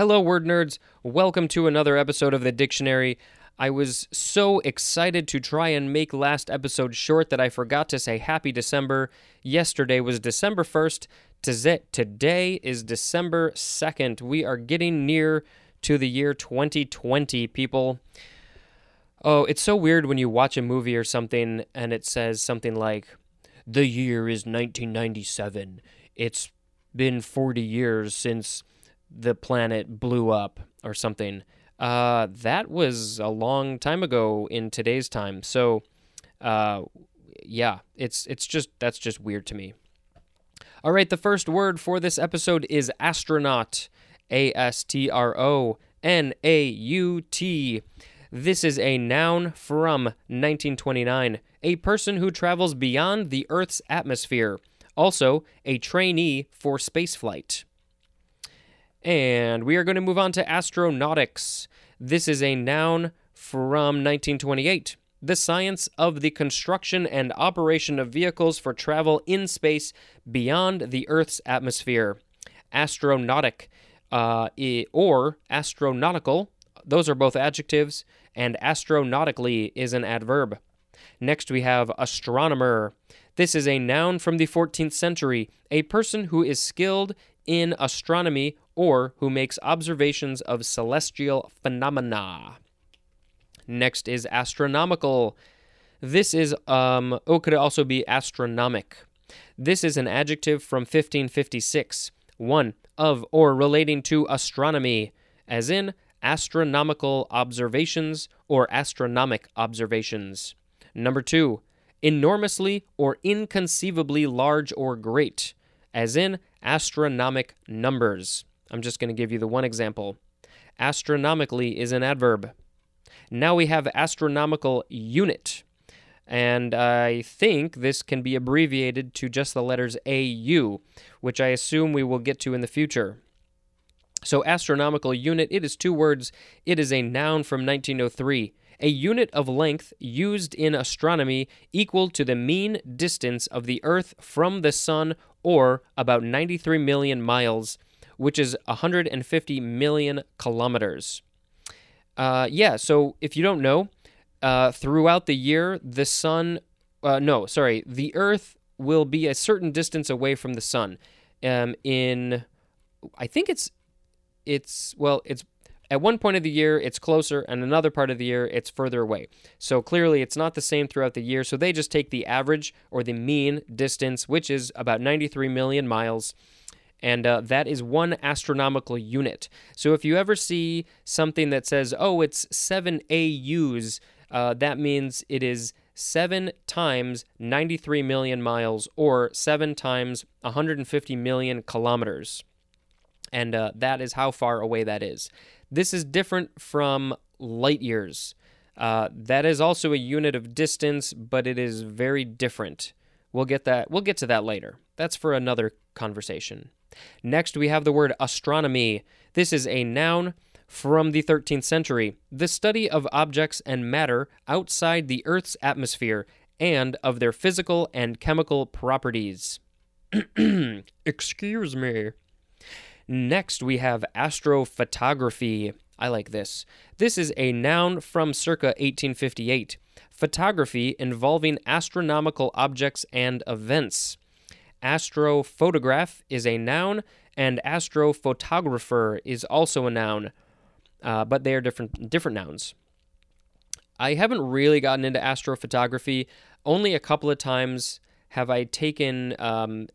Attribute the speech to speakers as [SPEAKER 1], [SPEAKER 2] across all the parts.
[SPEAKER 1] Hello, word nerds. Welcome to another episode of the dictionary. I was so excited to try and make last episode short that I forgot to say happy December. Yesterday was December 1st. Today is December 2nd. We are getting near to the year 2020, people. Oh, it's so weird when you watch a movie or something and it says something like, the year is 1997. It's been 40 years since the planet blew up or something. Uh, that was a long time ago in today's time. So, uh, yeah, it's it's just that's just weird to me. All right, the first word for this episode is astronaut. A S T R O N A U T. This is a noun from 1929, a person who travels beyond the Earth's atmosphere. Also, a trainee for spaceflight. And we are going to move on to astronautics. This is a noun from 1928. The science of the construction and operation of vehicles for travel in space beyond the Earth's atmosphere. Astronautic uh, or astronautical, those are both adjectives, and astronautically is an adverb. Next, we have astronomer. This is a noun from the 14th century, a person who is skilled in astronomy or who makes observations of celestial phenomena. Next is astronomical. This is, um, oh, could it also be astronomic? This is an adjective from 1556. One, of or relating to astronomy, as in astronomical observations or astronomic observations. Number two, enormously or inconceivably large or great, as in astronomic numbers. I'm just going to give you the one example. Astronomically is an adverb. Now we have astronomical unit. And I think this can be abbreviated to just the letters AU, which I assume we will get to in the future. So, astronomical unit, it is two words. It is a noun from 1903. A unit of length used in astronomy equal to the mean distance of the Earth from the Sun, or about 93 million miles, which is 150 million kilometers. Uh, yeah, so if you don't know, uh, throughout the year, the sun, uh, no, sorry, the Earth will be a certain distance away from the sun. Um, in, I think it's, it's well, it's at one point of the year it's closer, and another part of the year it's further away. So clearly, it's not the same throughout the year. So they just take the average or the mean distance, which is about 93 million miles and uh, that is one astronomical unit. So if you ever see something that says, oh, it's 7 AUs, uh, that means it is 7 times 93 million miles or 7 times 150 million kilometers. And uh, that is how far away that is. This is different from light years. Uh, that is also a unit of distance, but it is very different. We'll get that. We'll get to that later. That's for another conversation. Next, we have the word astronomy. This is a noun from the 13th century, the study of objects and matter outside the Earth's atmosphere and of their physical and chemical properties. Excuse me. Next, we have astrophotography. I like this. This is a noun from circa 1858. Photography involving astronomical objects and events. Astrophotograph is a noun, and astrophotographer is also a noun uh, but they are different different nouns. I haven't really gotten into astrophotography. Only a couple of times have I taken um,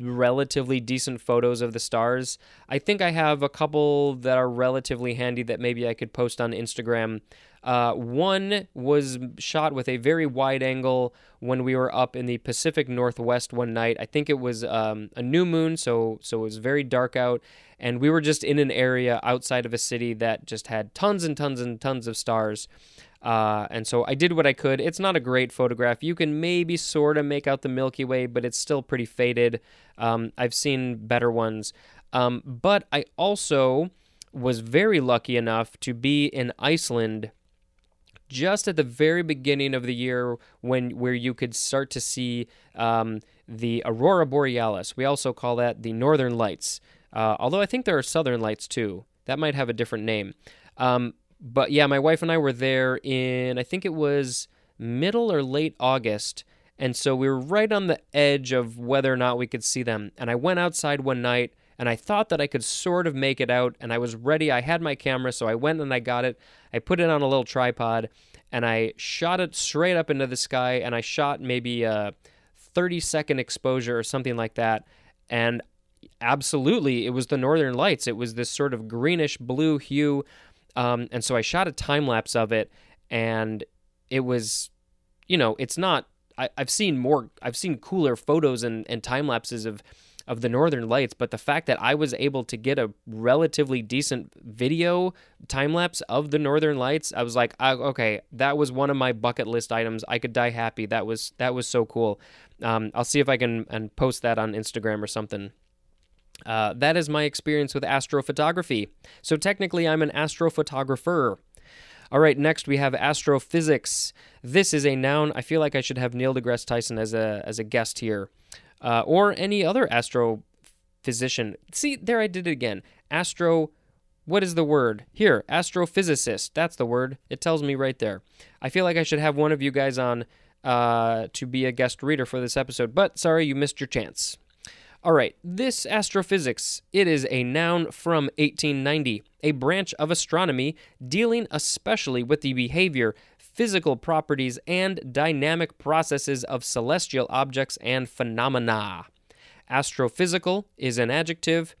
[SPEAKER 1] relatively decent photos of the stars. I think I have a couple that are relatively handy that maybe I could post on Instagram. Uh, one was shot with a very wide angle when we were up in the Pacific Northwest one night. I think it was um, a new moon, so so it was very dark out, and we were just in an area outside of a city that just had tons and tons and tons of stars. Uh, and so I did what I could. It's not a great photograph. You can maybe sort of make out the Milky Way, but it's still pretty faded. Um, I've seen better ones. Um, but I also was very lucky enough to be in Iceland just at the very beginning of the year when where you could start to see um, the aurora borealis. We also call that the northern lights. Uh, although I think there are southern lights too. That might have a different name. Um, but yeah, my wife and I were there in, I think it was middle or late August. And so we were right on the edge of whether or not we could see them. And I went outside one night and I thought that I could sort of make it out. And I was ready. I had my camera, so I went and I got it. I put it on a little tripod and I shot it straight up into the sky. And I shot maybe a 30 second exposure or something like that. And absolutely, it was the northern lights. It was this sort of greenish blue hue. Um, and so I shot a time lapse of it. And it was, you know, it's not. I, have seen more. I've seen cooler photos and, and time lapses of of the northern lights but the fact that i was able to get a relatively decent video time lapse of the northern lights i was like okay that was one of my bucket list items. I could die happy. That was that was so cool. Um, i'll see if i can and post that on instagram or something. Uh, that is my experience with astrophotography. So technically i'm an astrophotographer. All right, next we have astrophysics. This is a noun. I feel like I should have Neil deGrasse Tyson as a as a guest here, uh, or any other astrophysician. See, there I did it again. Astro. What is the word? Here, astrophysicist. That's the word. It tells me right there. I feel like I should have one of you guys on uh, to be a guest reader for this episode, but sorry, you missed your chance. All right, this astrophysics, it is a noun from 1890, a branch of astronomy dealing especially with the behavior, physical properties, and dynamic processes of celestial objects and phenomena. Astrophysical is an adjective,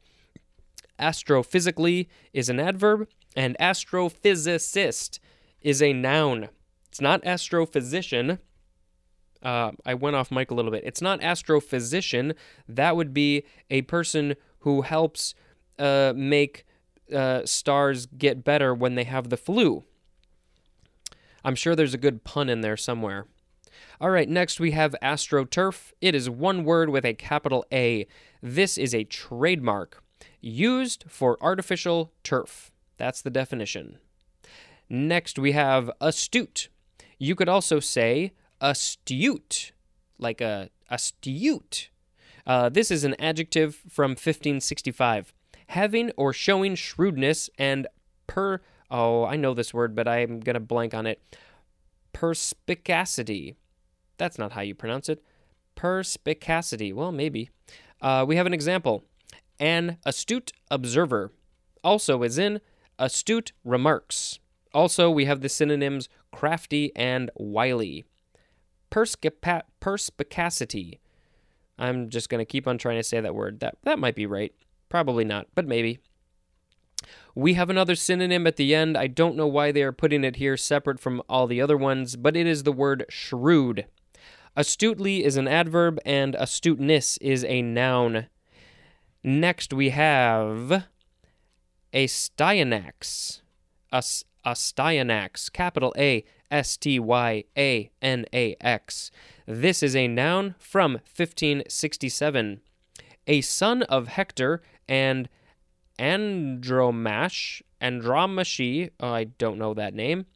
[SPEAKER 1] astrophysically is an adverb, and astrophysicist is a noun. It's not astrophysician, uh, I went off mic a little bit. It's not astrophysician. That would be a person who helps uh, make uh, stars get better when they have the flu. I'm sure there's a good pun in there somewhere. All right, next we have AstroTurf. It is one word with a capital A. This is a trademark used for artificial turf. That's the definition. Next we have astute. You could also say astute, like a astute. Uh, this is an adjective from 1565, having or showing shrewdness and per. Oh, I know this word, but I'm gonna blank on it. Perspicacity. That's not how you pronounce it. Perspicacity. Well, maybe. Uh, we have an example. An astute observer. Also, is in astute remarks. Also, we have the synonyms crafty and wily perspicacity. I'm just going to keep on trying to say that word. That that might be right. Probably not, but maybe. We have another synonym at the end. I don't know why they are putting it here separate from all the other ones, but it is the word shrewd. Astutely is an adverb and astuteness is a noun. Next we have Astyanax. A, Astyanax, capital A S T Y A N A X. This is a noun from 1567. A son of Hector and Andromache, Andromache, I don't know that name.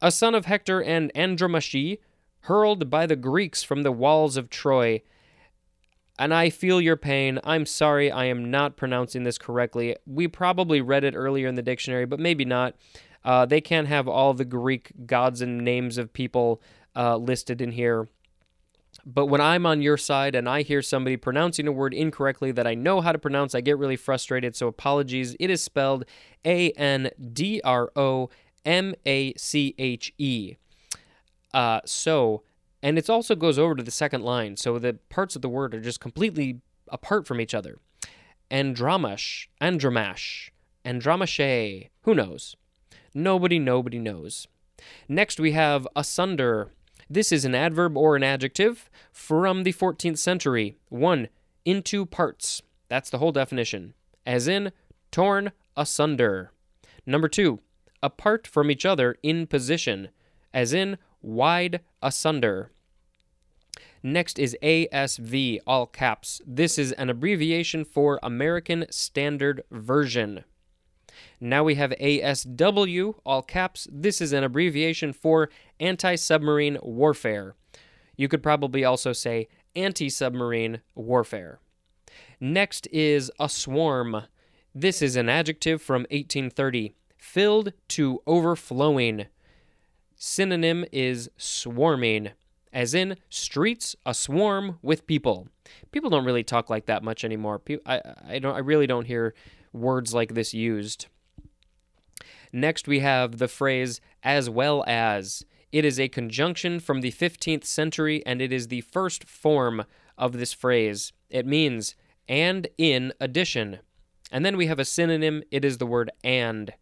[SPEAKER 1] A son of Hector and Andromache, hurled by the Greeks from the walls of Troy. And I feel your pain. I'm sorry I am not pronouncing this correctly. We probably read it earlier in the dictionary, but maybe not. Uh, they can't have all the Greek gods and names of people uh, listed in here. But when I'm on your side and I hear somebody pronouncing a word incorrectly that I know how to pronounce, I get really frustrated. So apologies. It is spelled A N D R O M A C H E. Uh, so, and it also goes over to the second line. So the parts of the word are just completely apart from each other. Andromash, Andromash, Andromache. Who knows? Nobody, nobody knows. Next, we have asunder. This is an adverb or an adjective from the 14th century. One, into parts. That's the whole definition. As in, torn asunder. Number two, apart from each other in position. As in, wide asunder. Next is ASV, all caps. This is an abbreviation for American Standard Version. Now we have ASW, all caps. This is an abbreviation for anti submarine warfare. You could probably also say anti submarine warfare. Next is a swarm. This is an adjective from 1830. Filled to overflowing. Synonym is swarming, as in streets a swarm with people. People don't really talk like that much anymore. I, I don't I really don't hear words like this used. Next we have the phrase as well as. It is a conjunction from the 15th century and it is the first form of this phrase. It means and in addition. And then we have a synonym, it is the word and.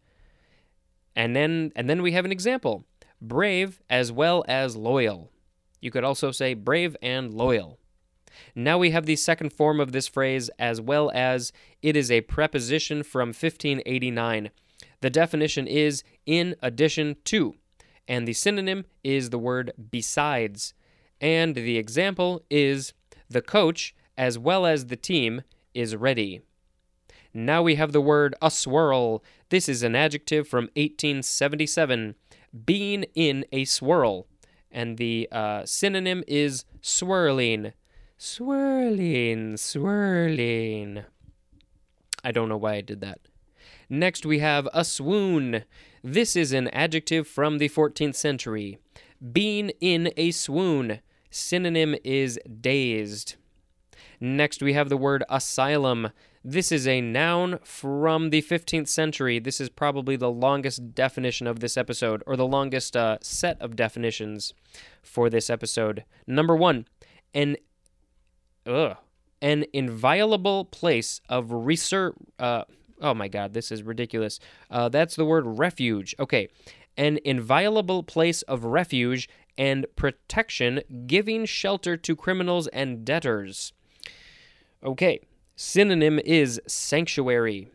[SPEAKER 1] And then and then we have an example. Brave as well as loyal. You could also say brave and loyal. Now we have the second form of this phrase as well as it is a preposition from 1589. The definition is in addition to, and the synonym is the word besides. And the example is the coach as well as the team is ready. Now we have the word a swirl. This is an adjective from 1877, being in a swirl. And the uh, synonym is swirling. Swirling, swirling. I don't know why I did that. Next, we have a swoon. This is an adjective from the 14th century. Being in a swoon. Synonym is dazed. Next, we have the word asylum. This is a noun from the 15th century. This is probably the longest definition of this episode, or the longest uh, set of definitions for this episode. Number one, an ugh, an inviolable place of research. Uh, oh my God, this is ridiculous. Uh, that's the word refuge. Okay, an inviolable place of refuge and protection, giving shelter to criminals and debtors. Okay, synonym is sanctuary.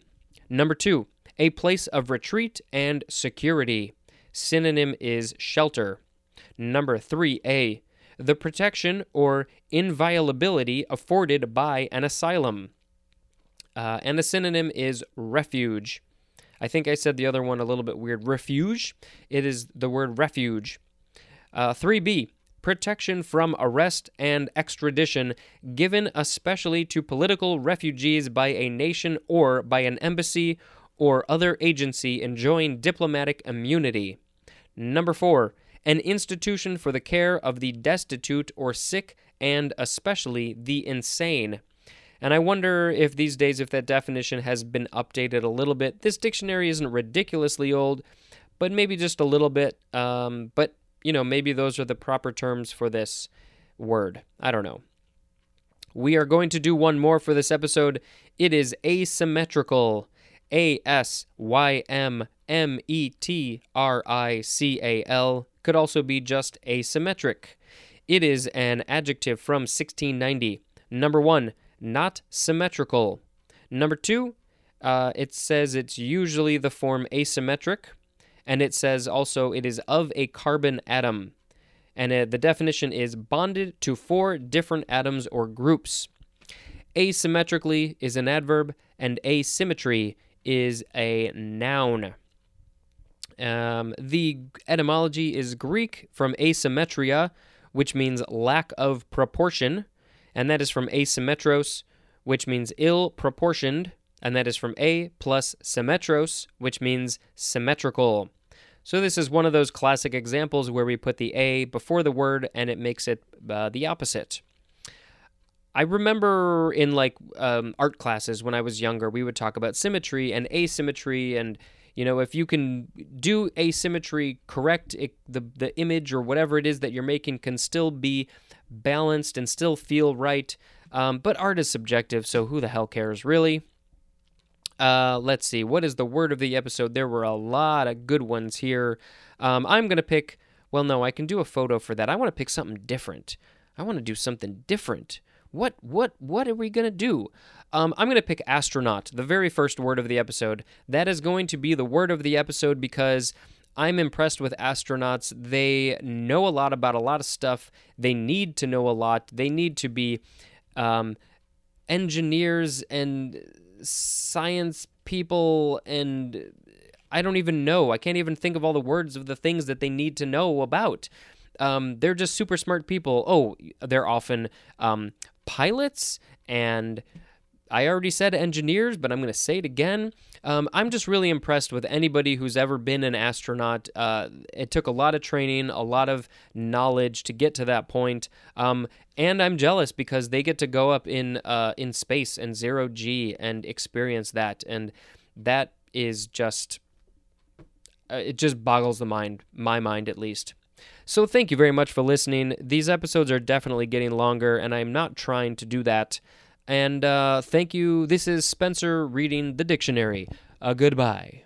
[SPEAKER 1] Number two, a place of retreat and security. Synonym is shelter. Number 3a, the protection or inviolability afforded by an asylum. Uh, and the synonym is refuge. I think I said the other one a little bit weird. Refuge. It is the word refuge. Uh, 3b, protection from arrest and extradition given especially to political refugees by a nation or by an embassy or other agency enjoying diplomatic immunity. Number four, an institution for the care of the destitute or sick and especially the insane. And I wonder if these days if that definition has been updated a little bit. This dictionary isn't ridiculously old, but maybe just a little bit. Um, but you know, maybe those are the proper terms for this word. I don't know. We are going to do one more for this episode. It is asymmetrical. A S Y M M E T R I C A L could also be just asymmetric. It is an adjective from 1690. Number one, not symmetrical. Number two, uh, it says it's usually the form asymmetric and it says also it is of a carbon atom. And uh, the definition is bonded to four different atoms or groups. Asymmetrically is an adverb, and asymmetry is a noun. Um, the etymology is Greek from asymmetria, which means lack of proportion, and that is from asymmetros, which means ill proportioned, and that is from a plus symmetros, which means symmetrical. So this is one of those classic examples where we put the A before the word and it makes it uh, the opposite. I remember in like um, art classes when I was younger, we would talk about symmetry and asymmetry, and you know if you can do asymmetry correct, it, the the image or whatever it is that you're making can still be balanced and still feel right. Um, but art is subjective, so who the hell cares, really? Uh, let's see. What is the word of the episode? There were a lot of good ones here. Um, I'm going to pick. Well, no, I can do a photo for that. I want to pick something different. I want to do something different. What what what are we gonna do? Um, I'm gonna pick astronaut, the very first word of the episode. That is going to be the word of the episode because I'm impressed with astronauts. They know a lot about a lot of stuff. They need to know a lot. They need to be um, engineers and science people and I don't even know. I can't even think of all the words of the things that they need to know about. Um, they're just super smart people. Oh, they're often um, pilots and I already said engineers, but I'm going to say it again. Um, I'm just really impressed with anybody who's ever been an astronaut. Uh, it took a lot of training, a lot of knowledge to get to that point. Um, and I'm jealous because they get to go up in uh, in space and zero G and experience that, and that is just uh, it just boggles the mind, my mind at least. So thank you very much for listening. These episodes are definitely getting longer, and I'm not trying to do that. And uh, thank you. This is Spencer reading the dictionary. Uh, goodbye.